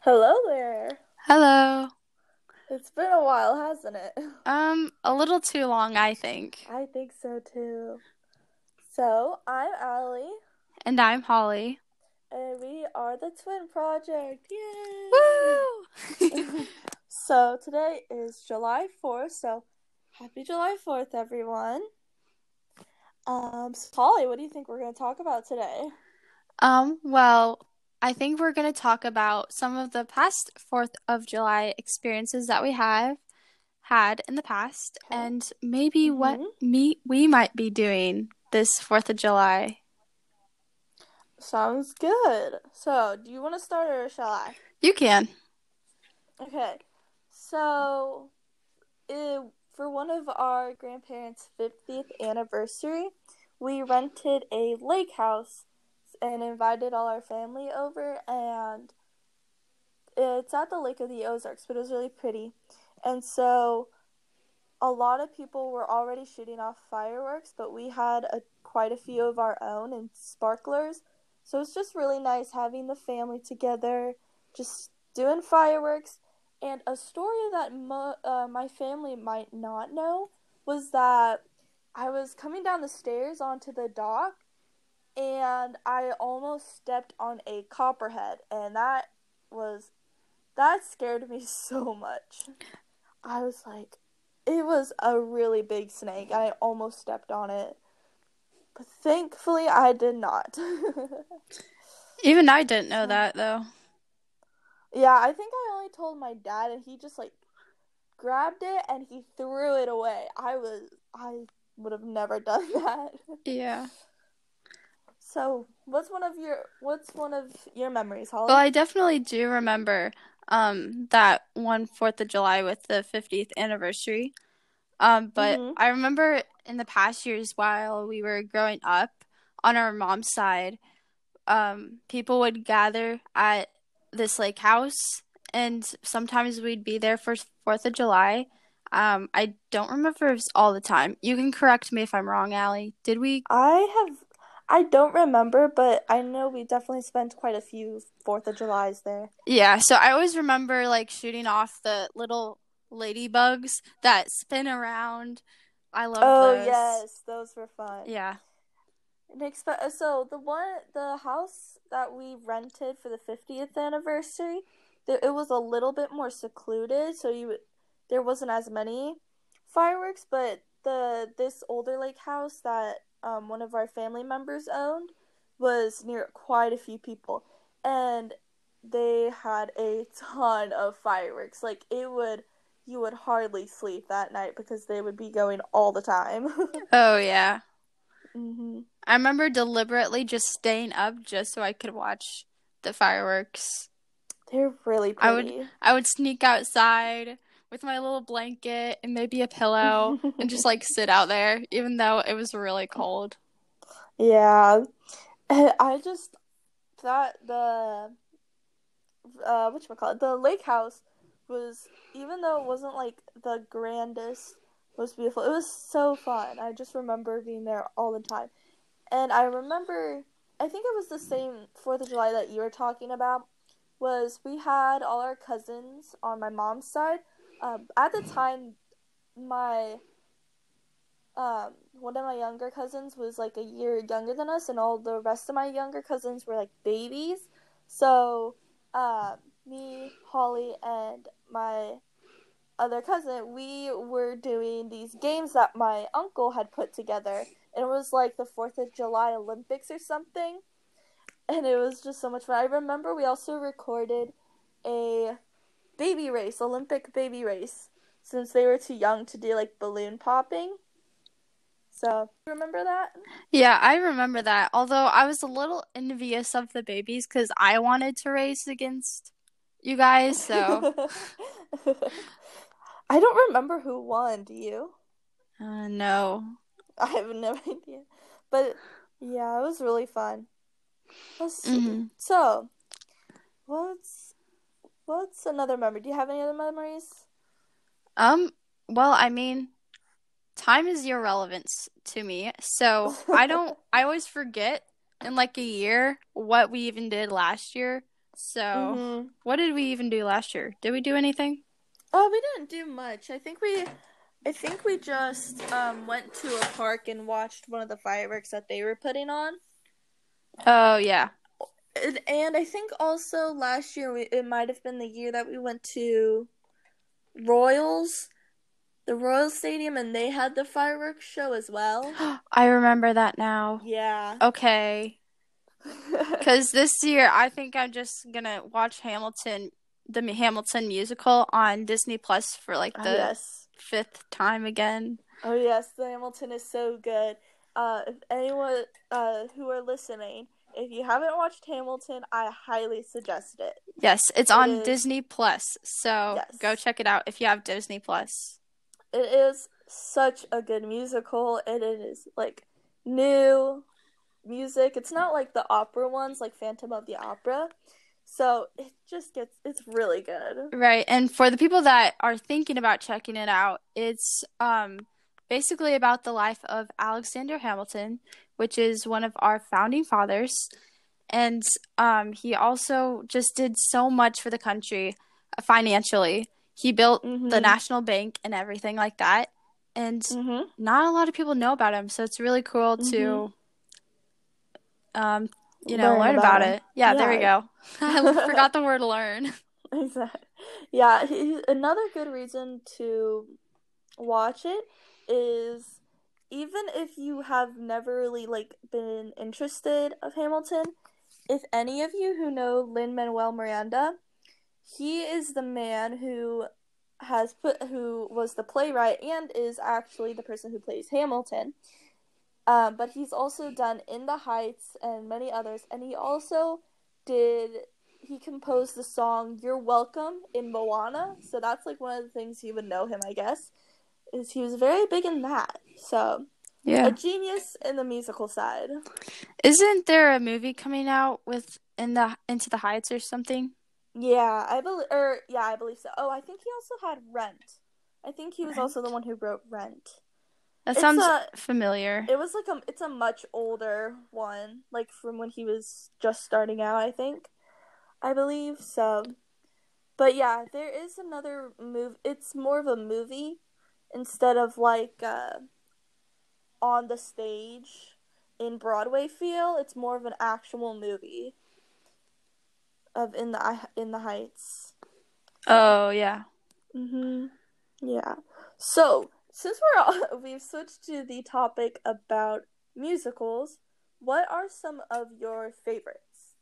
Hello there. Hello. It's been a while, hasn't it? Um, a little too long, I think. I think so too. So, I'm Allie, And I'm Holly. and we are the Twin Project. Yay! Woo! so, today is July 4th, so happy July 4th, everyone. Um, so Holly, what do you think we're going to talk about today? um, well, I think we're going to talk about some of the past 4th of July experiences that we have had in the past Okay. and maybe what Mhm. me we might be doing this 4th of July. Sounds good. So, do you want to start or shall I? You can. Okay, so it, for one of our grandparents' 50th anniversary, we rented a lake house and invited all our family over. And it's at the Lake of the Ozarks, but it was really pretty. And so a lot of people were already shooting off fireworks, but we had a, quite a few of our own and sparklers. So it's just really nice having the family together, just doing fireworks. And a story that mo- uh, my family might not know was that I was coming down the stairs onto the dock and I almost stepped on a copperhead, and that was that scared me so much. I was like, it was a really big snake. and I almost stepped on it, but thankfully I did not. Even I didn't know that though. yeah, I think I only told my dad, and he just like grabbed it and he threw it away. I was I would have never done that. Yeah. So, what's one of your what's one of your memories, Holly? Well, I definitely do remember um that one Fourth of July with the 50th anniversary. Um, but Mhm. I remember in the past years while we were growing up on our mom's side, um, people would gather at this lake house and sometimes we'd be there for Fourth of July. Um, I don't remember if it's all the time. You can correct me if I'm wrong, Allie. Did we I have I don't remember, but I know we definitely spent quite a few Fourth of Julys there. Yeah, so I always remember like shooting off the little ladybugs that spin around. I love those Oh those. yes, those were fun. Yeah. Next, uh, so the one the house that we rented for the 50th anniversary, it was a little bit more secluded, so you there wasn't as many fireworks, but the this older lake house that um, one of our family members owned was near quite a few people, and they had a ton of fireworks. Like it would you would hardly sleep that night because they would be going all the time. Oh yeah. hmm I remember deliberately just staying up just so I could watch the fireworks. They're really pretty. I would- I would sneak outside with my little blanket and maybe a pillow and just like sit out there even though it was really cold. Yeah, I just thought the uh what call it the lake house was even though it wasn't like the grandest, most beautiful. It was so fun. I just remember being there all the time, and I remember I think it was the same Fourth of July that you were talking about. Was we had all our cousins on my mom's side. Um, at the time, my um one of my younger cousins was like a year younger than us and all the rest of my younger cousins were like babies. So um me holly and my other cousin we were doing these games that my uncle had put together. And it was like the fourth of july olympics or something. And it was just so much fun. I remember we also recorded a baby race olympic baby race since they were too young to do like balloon popping so, remember that? Yeah, I remember that. Although I was a little envious of the babies because I wanted to race against you guys, so I don't remember who won, do you? uh, no. I have no idea. But yeah, it was really fun. Let's see. Mhm. So, what's what's another memory? Do you have any other memories? Um, well, I mean, time is irrelevant to me, so I don't, I always forget in like a year what we even did last year. So, Mhm. what did we even do last year? Did we do anything? Oh, we didn't do much. I think we, I think we just um went to a park and watched one of the fireworks that they were putting on. Oh, yeah. And, and I think also last year we, it might have been the year that we went to Royals, the Royal Stadium, and they had the fireworks show as well. I remember that now. Yeah. Okay. Because this year, I think I'm just gonna watch Hamilton, the Hamilton musical on Disney Plus for like Oh, the yes. fifth time again. Oh yes, the Hamilton is so good. Uh, if anyone uh who are listening, if you haven't watched Hamilton, I highly suggest it. Yes, it's It on is. Disney Plus, so Yes. go check it out if you have Disney Plus. It is such a good musical, and it is like new music. It's not like the opera ones, like Phantom of the Opera. So it just gets it's really good. Right, and for the people that are thinking about checking it out, it's um basically about the life of Alexander Hamilton, which is one of our founding fathers, and um he also just did so much for the country uh, financially. He built the Mhm. National Bank and everything like that, and Mhm. not a lot of people know about him, so it's really cool to um you know learn, about, him. it. Yeah, there we go. I forgot the word learn. Exactly. Yeah, he, another good reason to watch it is even if you have never really like been interested of Hamilton, if any of you who know Lin Manuel Miranda, he is the man who has put who was the playwright and is actually the person who plays Hamilton. Um, but he's also done In the Heights and many others, and he also did he composed the song "You're Welcome" in Moana, so that's like one of the things you would know him, I guess. Is he was very big in that, so Yeah. a genius in the musical side. Isn't there a movie coming out with in the Into the Heights or something? Yeah, I believe, or yeah, I believe so. Oh, I think he also had Rent. I think he was also the one who wrote Rent. That It's sounds a- familiar. It was like a, it's a much older one, like from when he was just starting out, I think. I believe so. But yeah, there is another move. It's more of a movie instead of like uh, on the stage in Broadway feel. It's more of an actual movie of in the in the Heights. Oh yeah. Mm-hmm. Yeah. So since we're all, we've switched to the topic about musicals, what are some of your favorites?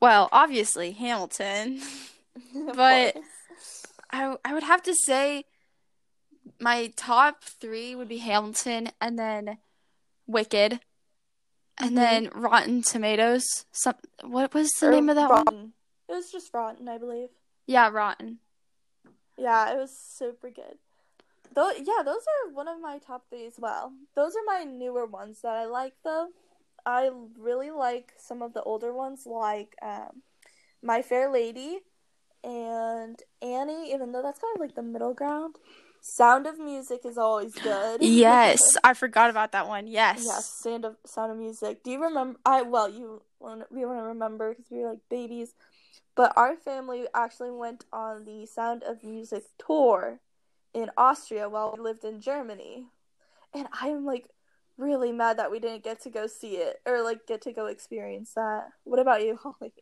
Well, obviously Hamilton. But- I I would have to say my top three would be Hamilton and then Wicked. And Mhm. then Rotten Tomatoes. Some what was the Or name of that one? It was just Rotten, I believe. Yeah, Rotten. Yeah, it was super good. Though, yeah, those are one of my top three as well. Those are my newer ones that I like, though. I really like some of the older ones, like um, My Fair Lady and Annie, even though that's kind of like the middle ground. Sound of Music is always good. Yes, I forgot about that one. Yes. yes, Sound of Sound of Music. Do you remember? I well, you we want to remember because we were like babies, but our family actually went on the Sound of Music tour in Austria while we lived in Germany, and I'm like really mad that we didn't get to go see it or like get to go experience that. What about you, Holly?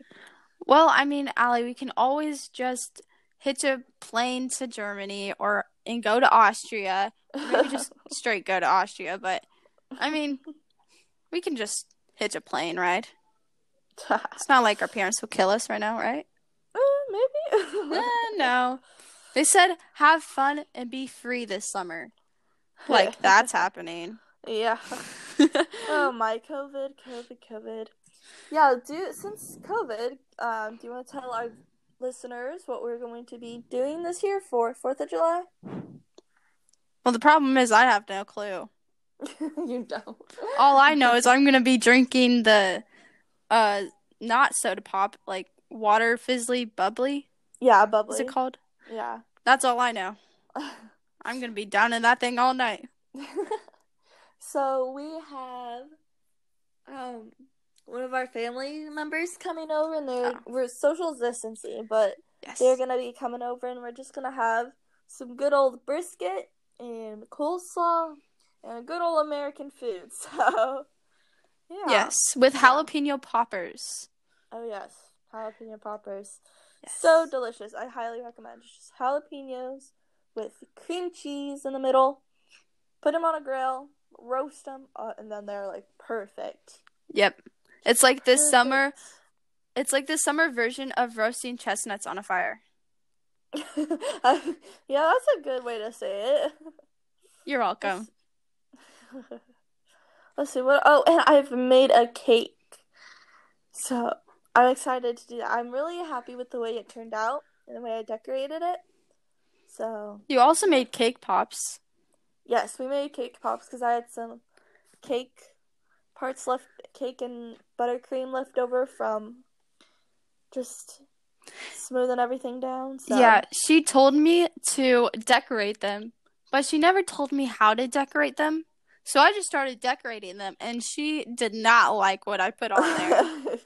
Well, I mean, Allie, we can always just hitch a plane to Germany or and go to Austria. Maybe just straight go to Austria, but I mean, we can just hitch a plane, ride. It's not like our parents will kill us right now, right? Uh, maybe. Eh, no. They said have fun and be free this summer. Like that's happening. yeah. Oh my COVID, COVID, COVID. Yeah, do since COVID, um, do you want to tell our listeners what we're going to be doing this year for Fourth of July? Well, the problem is I have no clue. you don't. All I know is I'm gonna be drinking the uh not soda pop, like water fizzly bubbly. Yeah, What's Is it called? Yeah. That's all I know. I'm gonna be down in that thing all night. so we have um one of our family members coming over, and they're Oh. we're social distancing, but Yes. they're gonna be coming over, and we're just gonna have some good old brisket and coleslaw and good old American food. So, yeah. Yes, with jalapeno poppers. Oh yes, jalapeno poppers. Yes. So delicious. I highly recommend. Just jalapenos with cream cheese in the middle. Put them on a grill, roast them, uh, and then they're like perfect. Yep. It's like this summer. It's like the summer version of roasting chestnuts on a fire. Um, yeah, that's a good way to say it. You're welcome. Let's see what. Oh, and I've made a cake. So I'm excited to do that. I'm really happy with the way it turned out and the way I decorated it. So You also made cake pops. yes, we made cake pops because I had some cake parts left, cake and buttercream left over from just smoothing everything down. So Yeah, she told me to decorate them, but she never told me how to decorate them. So I just started decorating them, and she did not like what I put on there.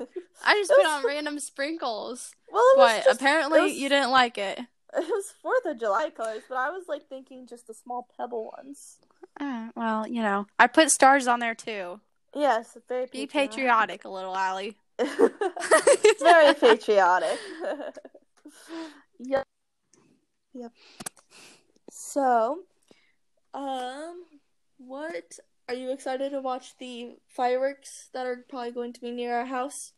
I just put on random sprinkles, well, it was but just, apparently was- you didn't like it. It was Fourth of July colors, but I was like thinking just the small pebble ones. Uh, well, you know, I put stars on there too. Yes, very Be patriotic. patriotic a little, Allie. It's very patriotic. yep. Yep. So, um, what are you excited to watch the fireworks that are probably going to be near our house?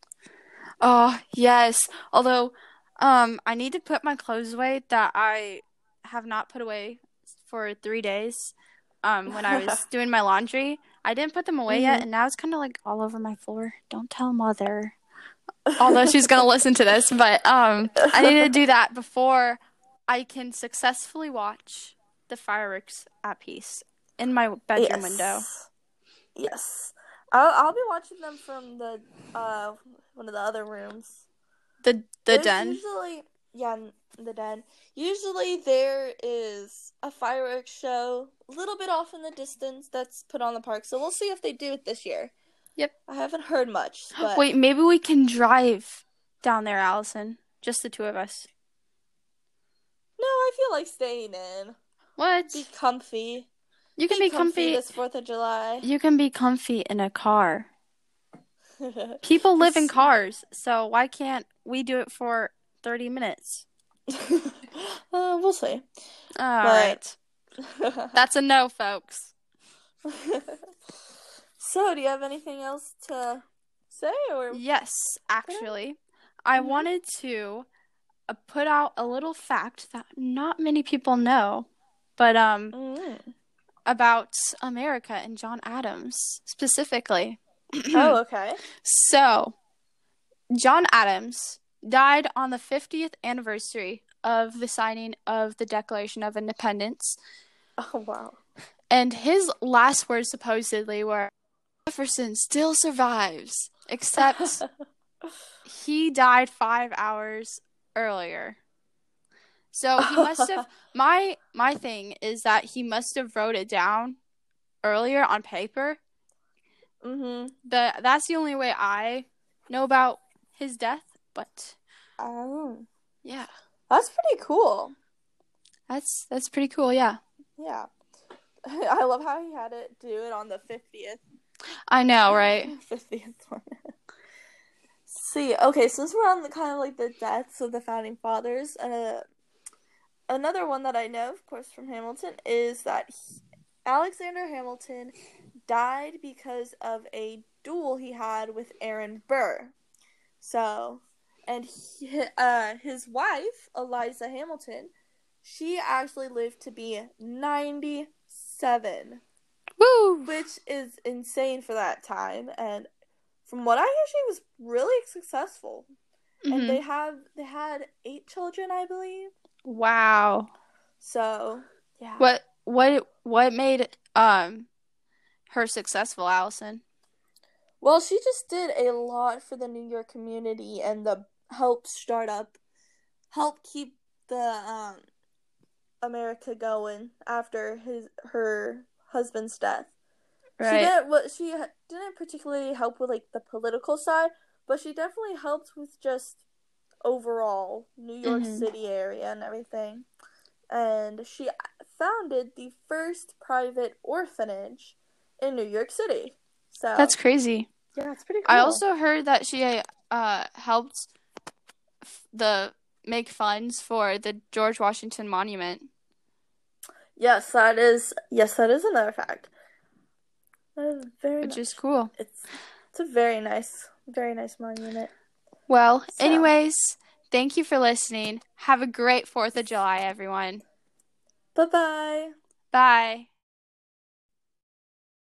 Oh, yes. Although, um, I need to put my clothes away that I have not put away for three days. Um, when I was doing my laundry, I didn't put them away yet, Mhm. and now it's kind of like all over my floor. Don't tell mother. Although she's gonna listen to this, but um, I need to do that before I can successfully watch the fireworks at peace in my bedroom window. Yes. I'll I'll be watching them from the uh one of the other rooms. The the There's den. Usually, yeah, the den. Usually there is a fireworks show a little bit off in the distance that's put on the park. So we'll see if they do it this year. Yep. I haven't heard much, but Wait, maybe we can drive down there, Allison. Just the two of us. no, I feel like staying in. What? Be comfy. You can be comfy. this Fourth of July. You can be comfy in a car. People live in cars, so why can't we do it for 30 minutes? uh, we'll see. All But- right. That's a no, folks. so, do you have anything else to say, or Yes, actually, I Mhm. wanted to uh, put out a little fact that not many people know, but um Mm. about America and John Adams specifically. oh, okay. So, John Adams died on the 50th anniversary of the signing of the Declaration of Independence, Oh, wow. and his last words supposedly were Jefferson still survives, except he died 5 hours earlier. So, he must have my my thing is that he must have wrote it down earlier on paper. mm-hmm. But that's the only way I know about his death, but Oh, yeah. that's pretty cool. That's that's pretty cool, yeah. Yeah. I love how he had it do it on the 50th. I know, right? 50th one. See, okay, since we're on the kind of like the deaths of the founding fathers, uh, another one that I know, of course, from Hamilton is that he- Alexander Hamilton died because of a duel he had with Aaron Burr. So, and he, uh, his wife, Eliza Hamilton, she actually lived to be 97 Woo! which is insane for that time. And from what I hear, she was really successful. Mhm. And they have they had eight children, I believe. Wow. So yeah. What what what made um her successful, Allison? Well, she just did a lot for the New York community and the help start up, help keep the um America going after his her husband's death. Right. She didn't. What she didn't particularly help with like the political side, but she definitely helped with just overall New York Mhm. City area and everything. And she founded the first private orphanage in New York City. So That's crazy. yeah, it's pretty cool. I also heard that she uh helped f- the make funds for the George Washington Monument. yes, that is yes, that is another fact. That is very which nice. is cool. It's it's a very nice, very nice monument. Well, So- anyways, thank you for listening. Have a great 4th of July, everyone. Bye bye. Bye.